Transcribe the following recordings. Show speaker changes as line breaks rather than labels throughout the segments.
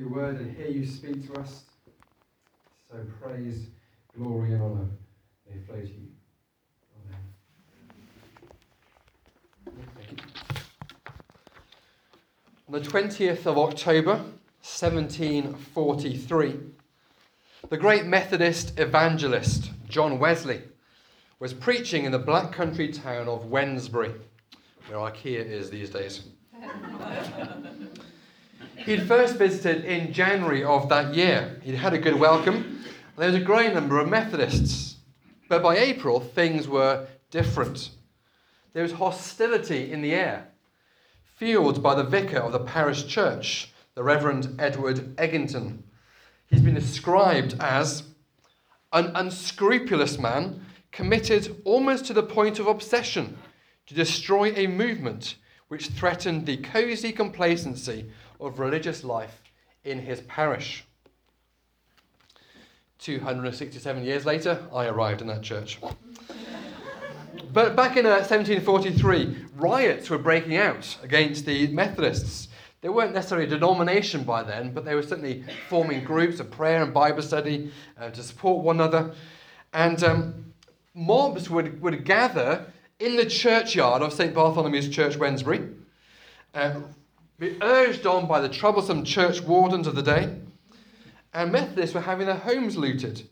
your word and hear you speak to us. So praise, glory, and honour may flow to you. Amen. On the 20th of October, 1743, the great Methodist evangelist John Wesley was preaching in the black country town of Wednesbury, where IKEA is these days. He'd first visited in January of that year. He'd had a good welcome, and there was a growing number of Methodists. But by April, things were different. There was hostility in the air, fueled by the vicar of the parish church, the Reverend Edward Eggington. He's been described as an unscrupulous man committed almost to the point of obsession to destroy a movement which threatened the cosy complacency of religious life in his parish. 267 years later, I arrived in that church. but back in uh, 1743, riots were breaking out against the Methodists. They weren't necessarily a denomination by then, but they were certainly forming groups of prayer and Bible study uh, to support one another. And um, mobs would, would gather in the churchyard of St. Bartholomew's Church, Wednesbury, uh, be urged on by the troublesome church wardens of the day, and Methodists were having their homes looted.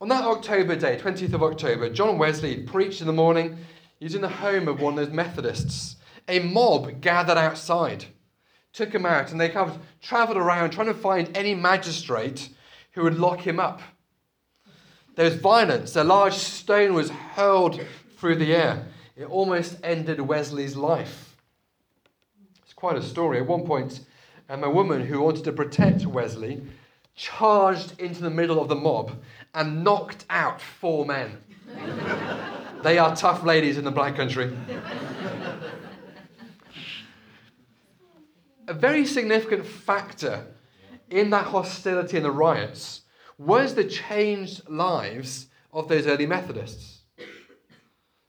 On that October day, 20th of October, John Wesley preached in the morning. He was in the home of one of those Methodists. A mob gathered outside, took him out, and they kind of travelled around trying to find any magistrate who would lock him up. There was violence. A large stone was hurled through the air. It almost ended Wesley's life quite a story. At one point, um, a woman who wanted to protect Wesley charged into the middle of the mob and knocked out four men. they are tough ladies in the black country. a very significant factor in that hostility and the riots was the changed lives of those early Methodists.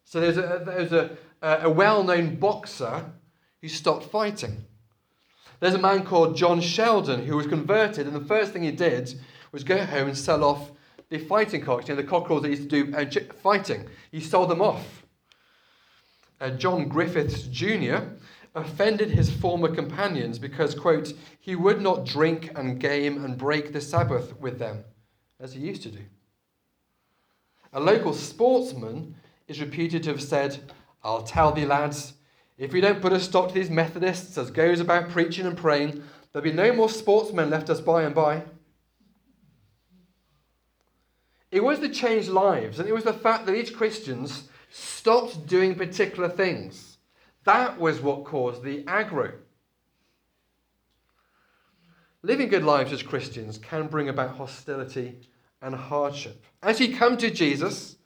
So there's a, there's a, a well known boxer who stopped fighting. There's a man called John Sheldon who was converted, and the first thing he did was go home and sell off the fighting cocks, you know, the cockerels that used to do uh, fighting. He sold them off. Uh, John Griffiths Jr. offended his former companions because, quote, he would not drink and game and break the Sabbath with them, as he used to do. A local sportsman is reputed to have said, I'll tell thee, lads, if we don't put a stop to these Methodists as goes about preaching and praying, there'll be no more sportsmen left us by and by. It was the changed lives, and it was the fact that each Christians stopped doing particular things. That was what caused the aggro. Living good lives as Christians can bring about hostility and hardship. As you come to Jesus,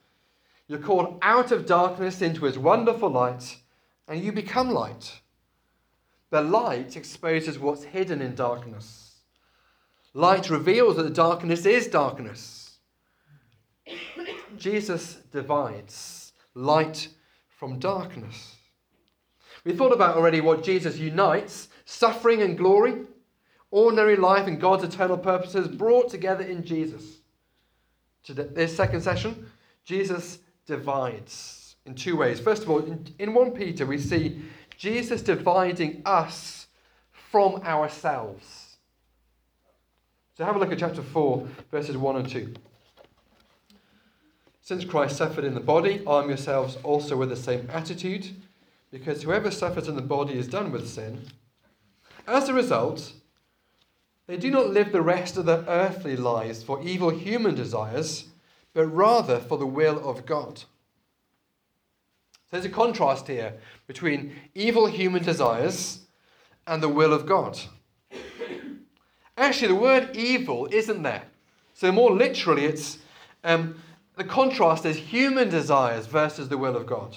you're called out of darkness into his wonderful light and you become light. The light exposes what's hidden in darkness. Light reveals that the darkness is darkness. Jesus divides light from darkness. We thought about already what Jesus unites suffering and glory, ordinary life, and God's eternal purposes brought together in Jesus. To this second session, Jesus divides in two ways. First of all, in, in 1 Peter, we see Jesus dividing us from ourselves. So have a look at chapter 4, verses 1 and 2. Since Christ suffered in the body, arm yourselves also with the same attitude, because whoever suffers in the body is done with sin. As a result, they do not live the rest of their earthly lives for evil human desires, but rather for the will of God. So there's a contrast here between evil human desires and the will of God. Actually, the word evil isn't there. So, more literally, it's um, the contrast is human desires versus the will of God.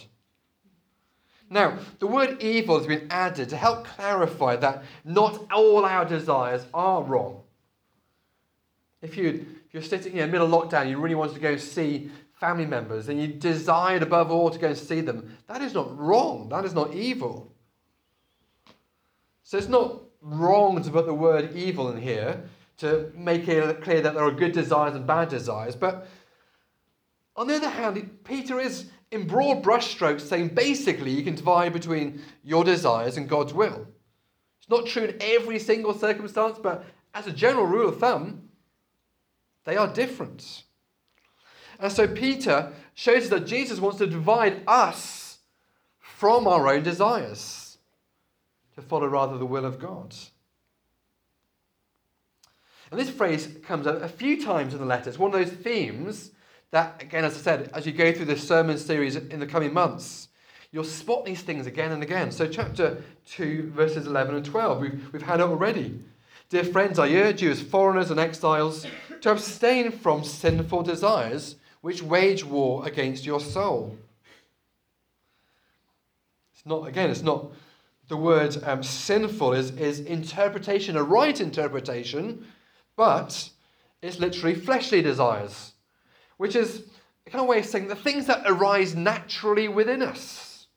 Now, the word evil has been added to help clarify that not all our desires are wrong. If, you, if you're sitting in the middle of lockdown, you really wanted to go see family members and you desired above all to go and see them, that is not wrong. That is not evil. So it's not wrong to put the word evil in here to make it clear that there are good desires and bad desires. But on the other hand, Peter is in broad brushstrokes saying basically you can divide between your desires and God's will. It's not true in every single circumstance, but as a general rule of thumb, they are different. And so Peter shows us that Jesus wants to divide us from our own desires to follow rather the will of God. And this phrase comes up a few times in the letter. It's one of those themes that, again, as I said, as you go through this sermon series in the coming months, you'll spot these things again and again. So, chapter 2, verses 11 and 12, we've, we've had it already. Dear friends, I urge you as foreigners and exiles to abstain from sinful desires which wage war against your soul. It's not, again, it's not the word um, sinful is, is interpretation, a right interpretation but it's literally fleshly desires, which is a kind of way of saying the things that arise naturally within us.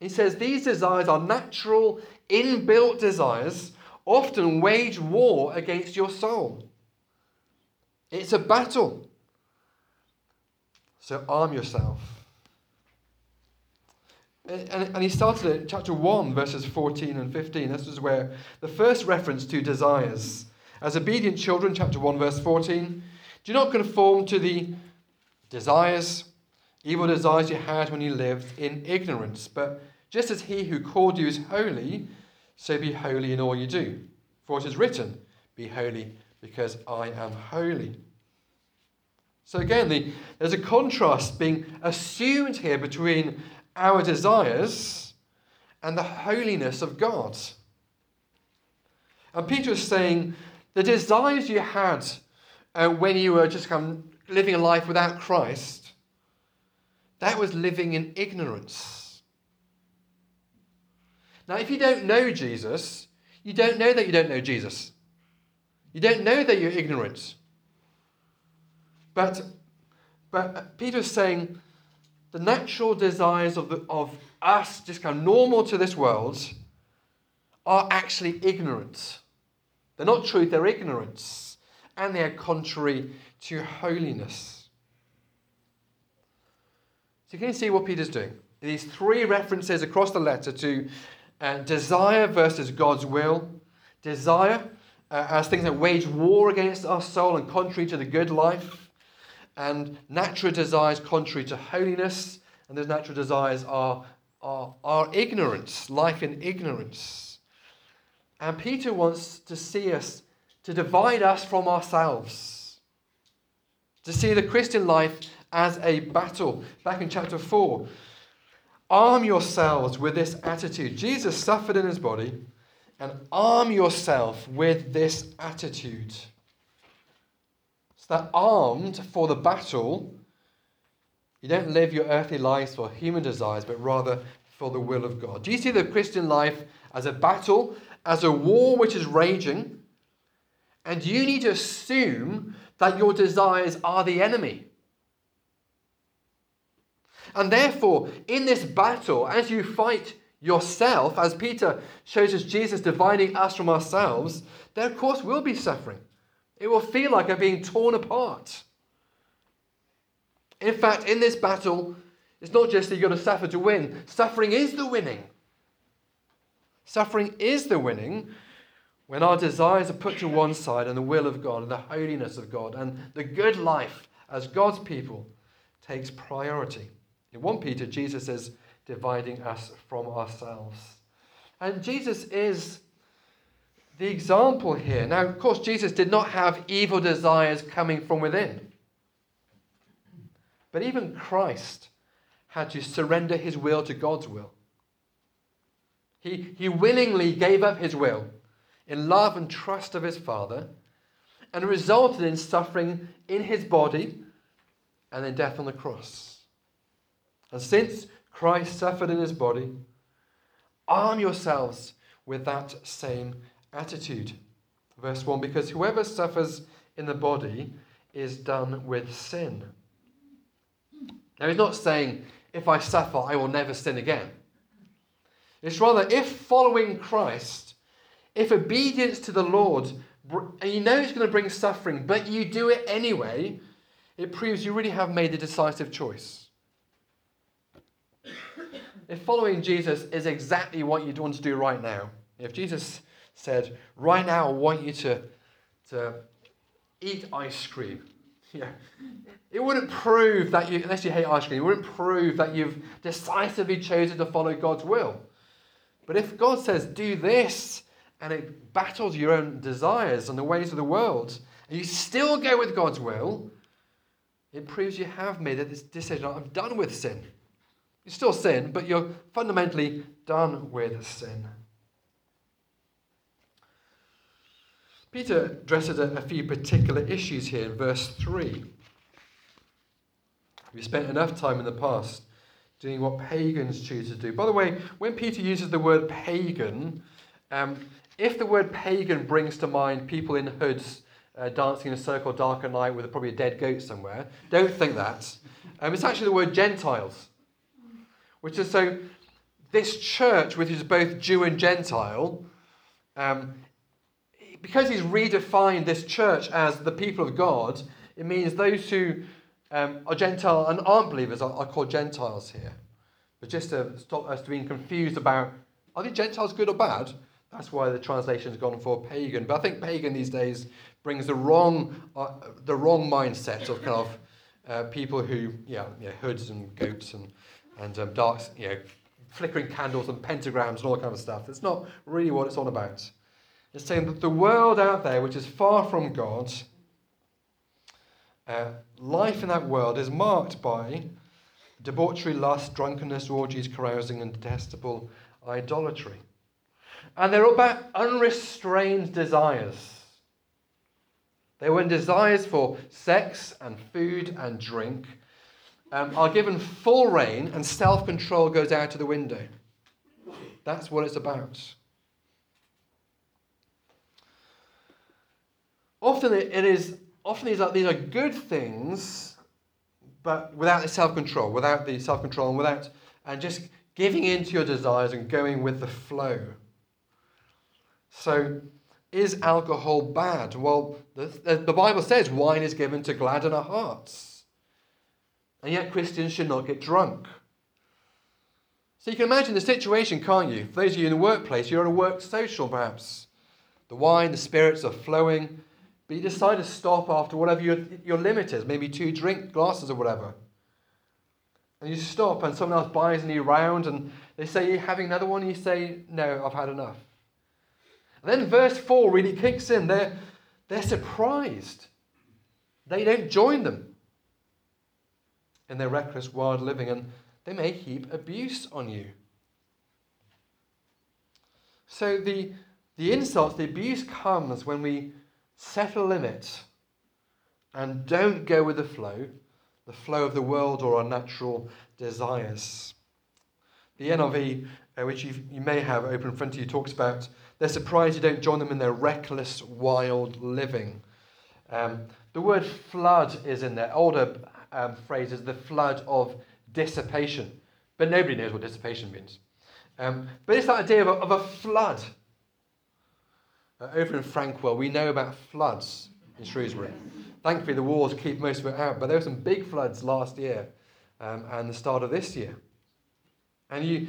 He says these desires are natural, inbuilt desires, often wage war against your soul. It's a battle. So arm yourself. And, and he started at chapter 1, verses 14 and 15. This is where the first reference to desires. As obedient children, chapter 1, verse 14, do not conform to the desires, evil desires you had when you lived in ignorance, but just as he who called you is holy, so be holy in all you do. For it is written, Be holy, because I am holy. So again, the, there's a contrast being assumed here between our desires and the holiness of God. And Peter is saying the desires you had uh, when you were just of living a life without Christ, that was living in ignorance. Now, if you don't know Jesus, you don't know that you don't know Jesus. You don't know that you're ignorant. But, but Peter's saying the natural desires of, the, of us, just kind of normal to this world, are actually ignorance. They're not truth, they're ignorance. And they are contrary to holiness. So, can you see what Peter's doing? These three references across the letter to uh, desire versus God's will. Desire uh, as things that wage war against our soul and contrary to the good life and natural desires contrary to holiness, and those natural desires are, are, are ignorance, life in ignorance. And Peter wants to see us, to divide us from ourselves, to see the Christian life as a battle. Back in chapter 4, arm yourselves with this attitude. Jesus suffered in his body, and arm yourself with this attitude. So that armed for the battle, you don't live your earthly lives for human desires, but rather for the will of God. Do you see the Christian life as a battle, as a war which is raging? And you need to assume that your desires are the enemy. And therefore, in this battle, as you fight yourself, as Peter shows us Jesus dividing us from ourselves, there of course will be suffering. It will feel like I'm being torn apart. In fact, in this battle, it's not just that you've got to suffer to win, suffering is the winning. Suffering is the winning when our desires are put to one side and the will of God and the holiness of God and the good life as God's people takes priority. In 1 Peter, Jesus is dividing us from ourselves. And Jesus is the example here. Now, of course, Jesus did not have evil desires coming from within. But even Christ had to surrender his will to God's will. He, he willingly gave up his will in love and trust of his Father and resulted in suffering in his body and then death on the cross. And since Christ suffered in his body, arm yourselves with that same attitude. Verse 1 Because whoever suffers in the body is done with sin. Now, he's not saying, if I suffer, I will never sin again. It's rather if following Christ, if obedience to the Lord, and you know it's going to bring suffering, but you do it anyway, it proves you really have made a decisive choice. If following Jesus is exactly what you'd want to do right now, if Jesus said, Right now, I want you to, to eat ice cream, yeah, it wouldn't prove that you, unless you hate ice cream, it wouldn't prove that you've decisively chosen to follow God's will. But if God says, Do this, and it battles your own desires and the ways of the world, and you still go with God's will, it proves you have made this decision. I'm done with sin. You still sin, but you're fundamentally done with sin. Peter addresses a, a few particular issues here in verse 3. We spent enough time in the past doing what pagans choose to do. By the way, when Peter uses the word pagan, um, if the word pagan brings to mind people in hoods uh, dancing in a circle dark at night with probably a dead goat somewhere, don't think that. Um, it's actually the word Gentiles, which is so this church, which is both Jew and Gentile, um, because he's redefined this church as the people of God, it means those who um, are Gentile and aren't believers are, are called Gentiles here. But just to stop us being confused about are the Gentiles good or bad? That's why the translation's gone for pagan. But I think pagan these days brings the wrong, uh, the wrong mindset of kind of uh, people who, yeah, yeah, hoods and goats and, and um, dark, you know, flickering candles and pentagrams and all that kind of stuff. It's not really what it's on about. It's saying that the world out there, which is far from God, uh, life in that world is marked by debauchery, lust, drunkenness, orgies, carousing, and detestable idolatry. And they're about unrestrained desires. They when desires for sex and food and drink um, are given full rein and self control goes out of the window. That's what it's about. Often it is often these are, these are good things, but without the self control, without the self control, and without and just giving in to your desires and going with the flow. So, is alcohol bad? Well, the, the Bible says wine is given to gladden our hearts. And yet, Christians should not get drunk. So, you can imagine the situation, can't you? For those of you in the workplace, you're at a work social perhaps. The wine, the spirits are flowing, but you decide to stop after whatever your, your limit is, maybe two drink glasses or whatever. And you stop, and someone else buys a new round, and they say, you having another one? You say, No, I've had enough. And then verse 4 really kicks in. They're, they're surprised. They don't join them in their reckless, wild living, and they may heap abuse on you. So the, the insults, the abuse comes when we set a limit and don't go with the flow, the flow of the world or our natural desires. The NIV, uh, which you may have open in front of you, talks about they're surprised you don't join them in their reckless, wild living. Um, the word flood is in there. Older um, phrases, the flood of dissipation. But nobody knows what dissipation means. Um, but it's that idea of a, of a flood. Uh, over in Frankwell, we know about floods in Shrewsbury. Thankfully, the walls keep most of it out, but there were some big floods last year um, and the start of this year. And you,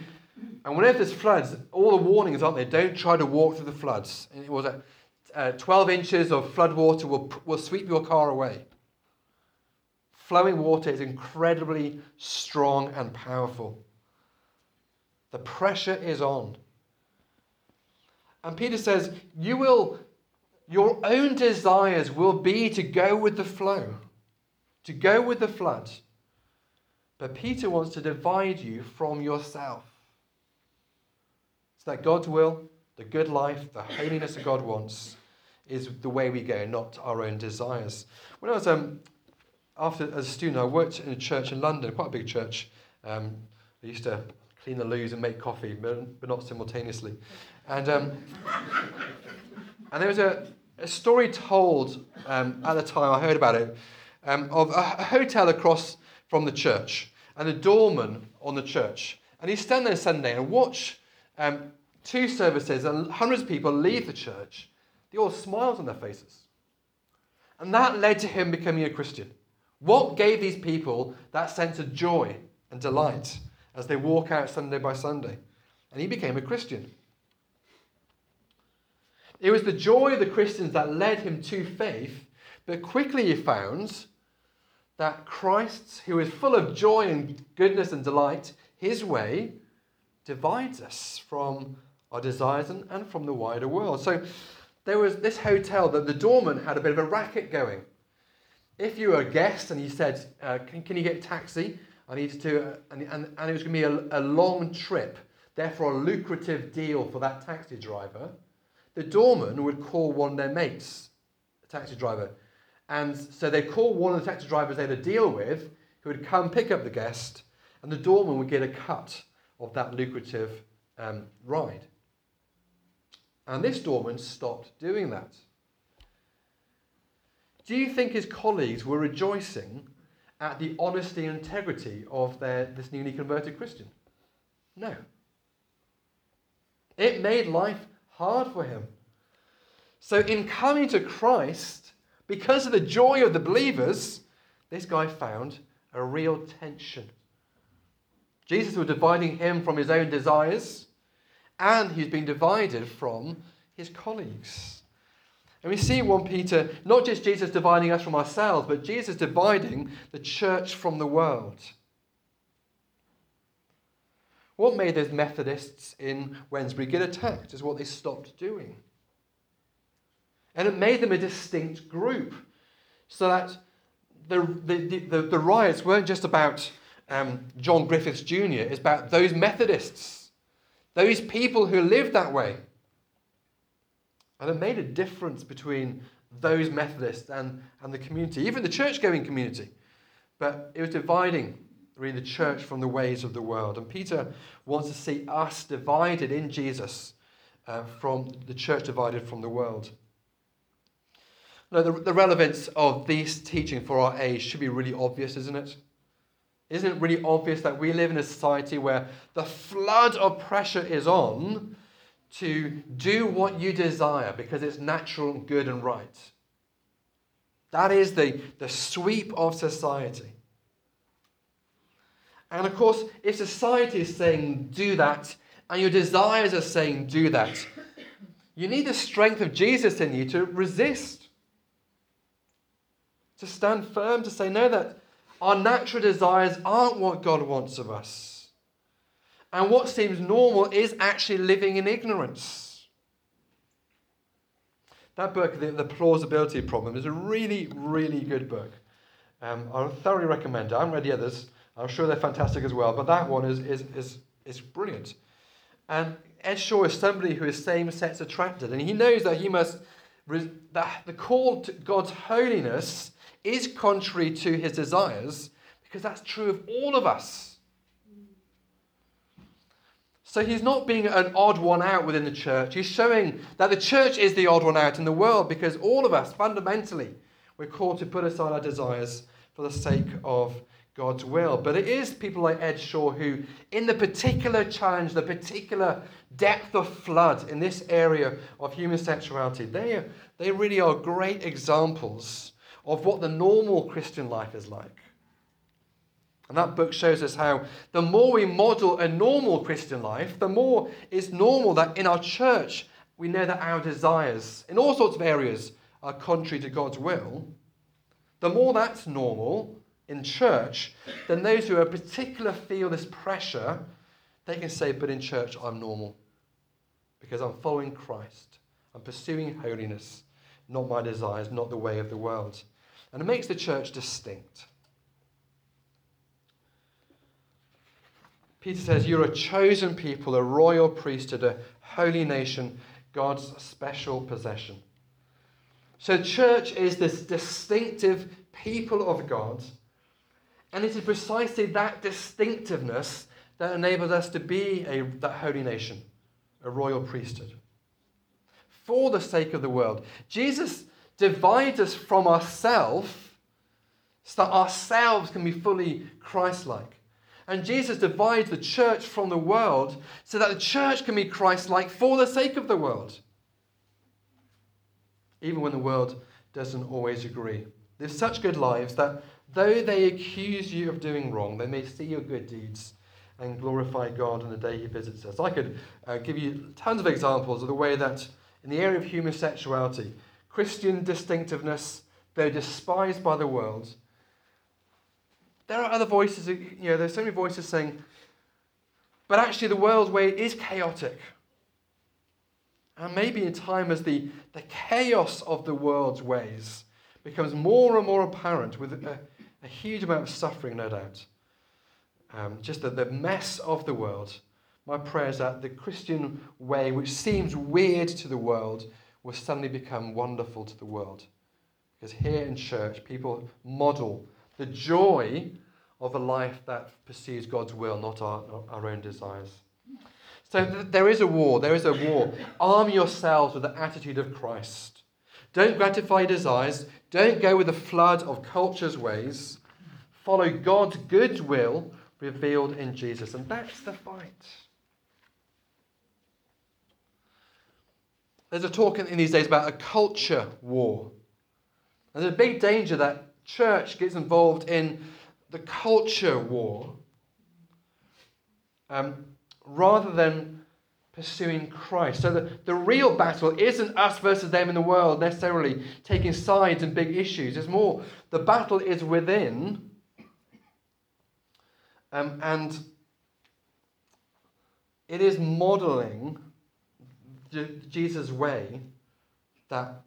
and whenever there's floods, all the warnings, aren't they? Don't try to walk through the floods. And it was a, uh, 12 inches of flood water will, will sweep your car away. Flowing water is incredibly strong and powerful. The pressure is on. And Peter says, You will, your own desires will be to go with the flow, to go with the flood. But Peter wants to divide you from yourself So that God's will, the good life, the holiness that God wants, is the way we go, not our own desires. When I was um, after as a student, I worked in a church in London, quite a big church. Um, I used to clean the loos and make coffee, but, but not simultaneously. And um, and there was a, a story told um, at the time I heard about it um, of a, a hotel across from the church and a doorman on the church, and he's standing there Sunday and watch um, two services and hundreds of people leave the church, they all smiles on their faces. And that led to him becoming a Christian. What gave these people that sense of joy and delight as they walk out Sunday by Sunday? And he became a Christian. It was the joy of the Christians that led him to faith, but quickly he found that Christ, who is full of joy and goodness and delight, his way divides us from our desires and, and from the wider world. So there was this hotel that the doorman had a bit of a racket going. If you were a guest and he said, uh, can, can you get a taxi? I need to, uh, and, and, and it was going to be a, a long trip, therefore a lucrative deal for that taxi driver, the doorman would call one of their mates, a taxi driver. And so they'd call one of the taxi drivers they had a deal with, who would come pick up the guest, and the doorman would get a cut of that lucrative um, ride. And this doorman stopped doing that. Do you think his colleagues were rejoicing at the honesty and integrity of their, this newly converted Christian? No. It made life hard for him. So, in coming to Christ, because of the joy of the believers, this guy found a real tension. Jesus was dividing him from his own desires, and he's being divided from his colleagues. And we see 1 Peter, not just Jesus dividing us from ourselves, but Jesus dividing the church from the world. What made those Methodists in Wednesbury get attacked is what they stopped doing. And it made them a distinct group so that the, the, the, the riots weren't just about um, John Griffiths Jr., it's about those Methodists, those people who lived that way. And it made a difference between those Methodists and, and the community, even the church going community. But it was dividing really the church from the ways of the world. And Peter wants to see us divided in Jesus uh, from the church divided from the world. Now, the, the relevance of this teaching for our age should be really obvious, isn't it? Isn't it really obvious that we live in a society where the flood of pressure is on to do what you desire because it's natural, good, and right? That is the, the sweep of society. And of course, if society is saying do that, and your desires are saying do that, you need the strength of Jesus in you to resist. To stand firm, to say, no, that our natural desires aren't what God wants of us. And what seems normal is actually living in ignorance. That book, The, the Plausibility Problem, is a really, really good book. Um, I thoroughly recommend it. I haven't read the others. I'm sure they're fantastic as well, but that one is, is, is, is brilliant. And Ed Shaw is somebody who is same sex attracted, and he knows that he must, that the call to God's holiness is contrary to his desires, because that's true of all of us. So he's not being an odd one out within the church. He's showing that the church is the odd one out in the world because all of us, fundamentally, we're called to put aside our desires for the sake of God's will. But it is people like Ed Shaw who, in the particular challenge, the particular depth of flood in this area of human sexuality, they, they really are great examples of what the normal Christian life is like. And that book shows us how the more we model a normal Christian life, the more it's normal that in our church we know that our desires in all sorts of areas are contrary to God's will. The more that's normal, in church, then those who are particular feel this pressure, they can say, But in church, I'm normal because I'm following Christ. I'm pursuing holiness, not my desires, not the way of the world. And it makes the church distinct. Peter says, You're a chosen people, a royal priesthood, a holy nation, God's special possession. So, church is this distinctive people of God and it is precisely that distinctiveness that enables us to be a, that holy nation, a royal priesthood. For the sake of the world. Jesus divides us from ourselves so that ourselves can be fully Christ like. And Jesus divides the church from the world so that the church can be Christ like for the sake of the world. Even when the world doesn't always agree. Live such good lives that though they accuse you of doing wrong, they may see your good deeds and glorify God on the day He visits us. I could uh, give you tons of examples of the way that, in the area of human sexuality, Christian distinctiveness, though despised by the world, there are other voices, you know, there's so many voices saying, but actually the world's way is chaotic. And maybe in time as the, the chaos of the world's ways becomes more and more apparent with a, a huge amount of suffering, no doubt. Um, just the, the mess of the world. My prayer is that the Christian way, which seems weird to the world, will suddenly become wonderful to the world. Because here in church, people model the joy of a life that pursues God's will, not our, our own desires. So th- there is a war. There is a war. Arm yourselves with the attitude of Christ. Don't gratify desires. Don't go with the flood of culture's ways. Follow God's good will revealed in Jesus. And that's the fight. There's a talk in these days about a culture war. And there's a big danger that church gets involved in the culture war um, rather than pursuing Christ. So the, the real battle isn't us versus them in the world necessarily taking sides in big issues. It's more the battle is within. Um, and it is modeling Jesus' way that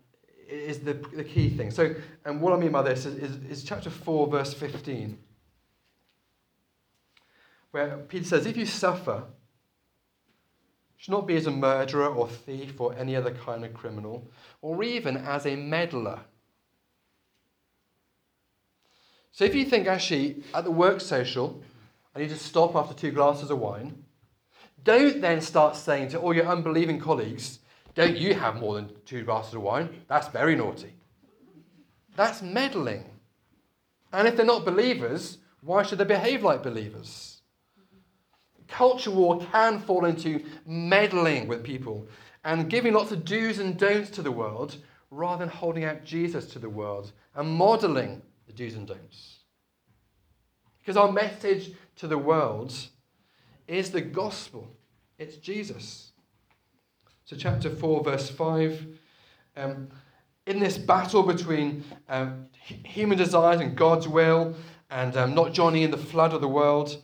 is the, the key thing. So, and what I mean by this is, is, is chapter 4, verse 15, where Peter says, If you suffer, should not be as a murderer or thief or any other kind of criminal, or even as a meddler. So if you think, actually, at the work social, I need to stop after two glasses of wine, don't then start saying to all your unbelieving colleagues, don't you have more than two glasses of wine? That's very naughty. That's meddling. And if they're not believers, why should they behave like believers? Culture war can fall into meddling with people and giving lots of do's and don'ts to the world rather than holding out Jesus to the world and modeling the do's and don'ts. Because our message to the world is the gospel, it's Jesus. So, chapter 4, verse 5. Um, in this battle between um, human desires and God's will, and um, not joining in the flood of the world,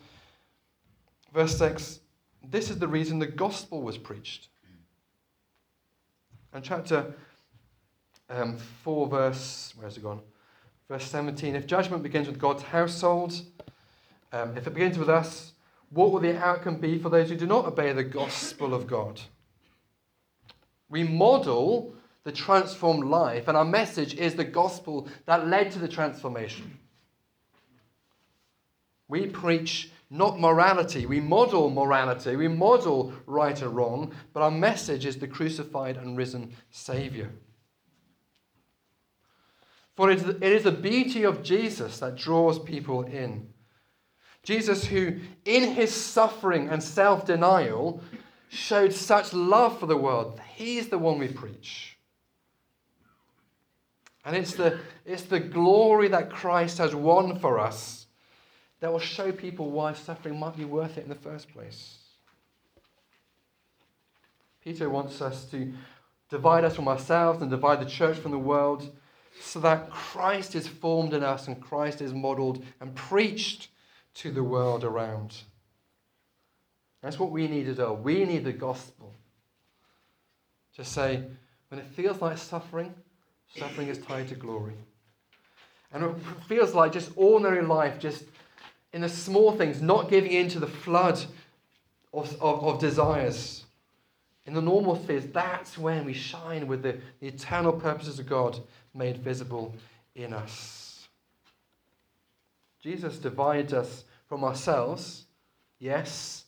verse 6 this is the reason the gospel was preached. And chapter um, 4, verse, where's it gone? Verse 17 if judgment begins with God's household, um, if it begins with us, what will the outcome be for those who do not obey the gospel of God? We model the transformed life, and our message is the gospel that led to the transformation. We preach not morality, we model morality, we model right or wrong, but our message is the crucified and risen Saviour. For it is the beauty of Jesus that draws people in. Jesus, who in his suffering and self denial showed such love for the world. He's the one we preach. And it's the, it's the glory that Christ has won for us that will show people why suffering might be worth it in the first place. Peter wants us to divide us from ourselves and divide the church from the world so that Christ is formed in us and Christ is modeled and preached to the world around. That's what we need to do. We need the gospel. To say, when it feels like suffering, suffering is tied to glory. And it feels like just ordinary life, just in the small things, not giving in to the flood of, of, of desires. In the normal spheres, that's when we shine with the, the eternal purposes of God made visible in us. Jesus divides us from ourselves, yes,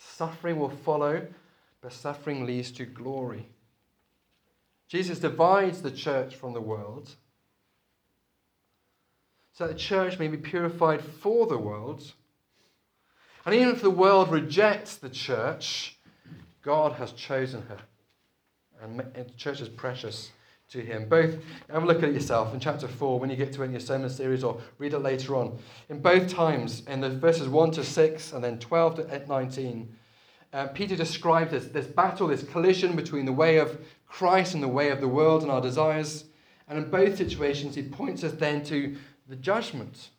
Suffering will follow, but suffering leads to glory. Jesus divides the church from the world so that the church may be purified for the world, And even if the world rejects the church, God has chosen her. And the church is precious to him. Both, have a look at it yourself in chapter 4 when you get to it in your sermon series or read it later on. In both times, in the verses 1 to 6 and then 12 to 19, uh, Peter describes this, this battle, this collision between the way of Christ and the way of the world and our desires. And in both situations, he points us then to the judgment.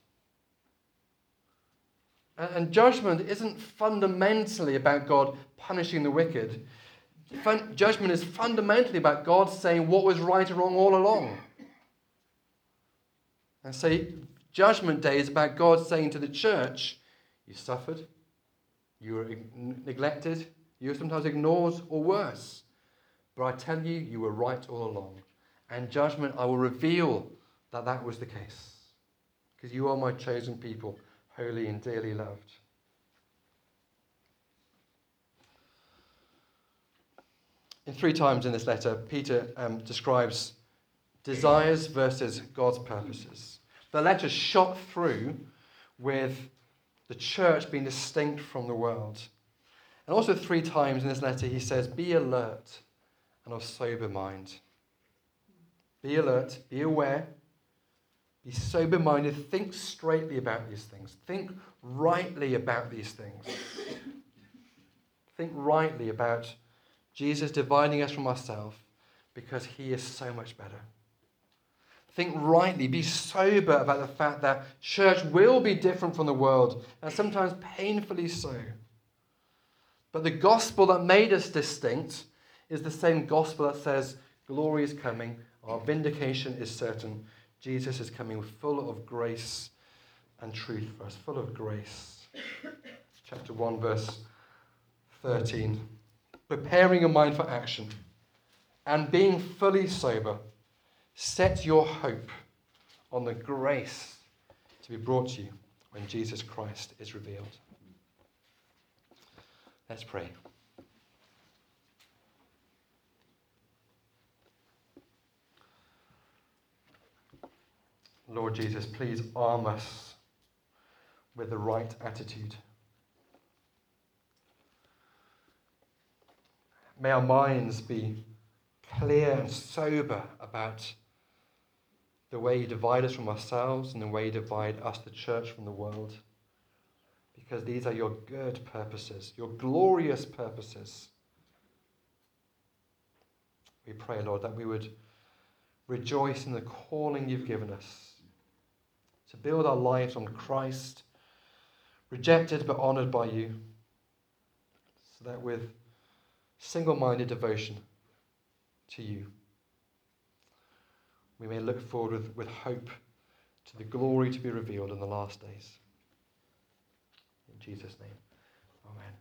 And, judgment isn't fundamentally about God punishing the wicked. Fun- judgment is fundamentally about God saying what was right and wrong all along. And say, Judgment Day is about God saying to the church, You suffered, you were neglected, you were sometimes ignored, or worse. But I tell you, you were right all along. And judgment, I will reveal that that was the case. Because you are my chosen people, holy and dearly loved. In three times in this letter, Peter um, describes desires versus God's purposes. The letter shot through with the church being distinct from the world. And also, three times in this letter, he says, Be alert and of sober mind. Be alert, be aware, be sober minded, think straightly about these things, think rightly about these things. think rightly about Jesus dividing us from ourselves because he is so much better. Think rightly, be sober about the fact that church will be different from the world, and sometimes painfully so. But the gospel that made us distinct is the same gospel that says, Glory is coming, our vindication is certain. Jesus is coming full of grace and truth for us, full of grace. Chapter 1, verse 13 preparing your mind for action, and being fully sober, set your hope on the grace to be brought to you when Jesus Christ is revealed. Let's pray. Lord Jesus, please arm us with the right attitude. May our minds be clear and sober about the way you divide us from ourselves and the way you divide us, the church, from the world. Because these are your good purposes, your glorious purposes. We pray, Lord, that we would rejoice in the calling you've given us to build our lives on Christ, rejected but honored by you, so that with single minded devotion to you. We may look forward with, with hope to the glory to be revealed in the last days. In Jesus' name, amen.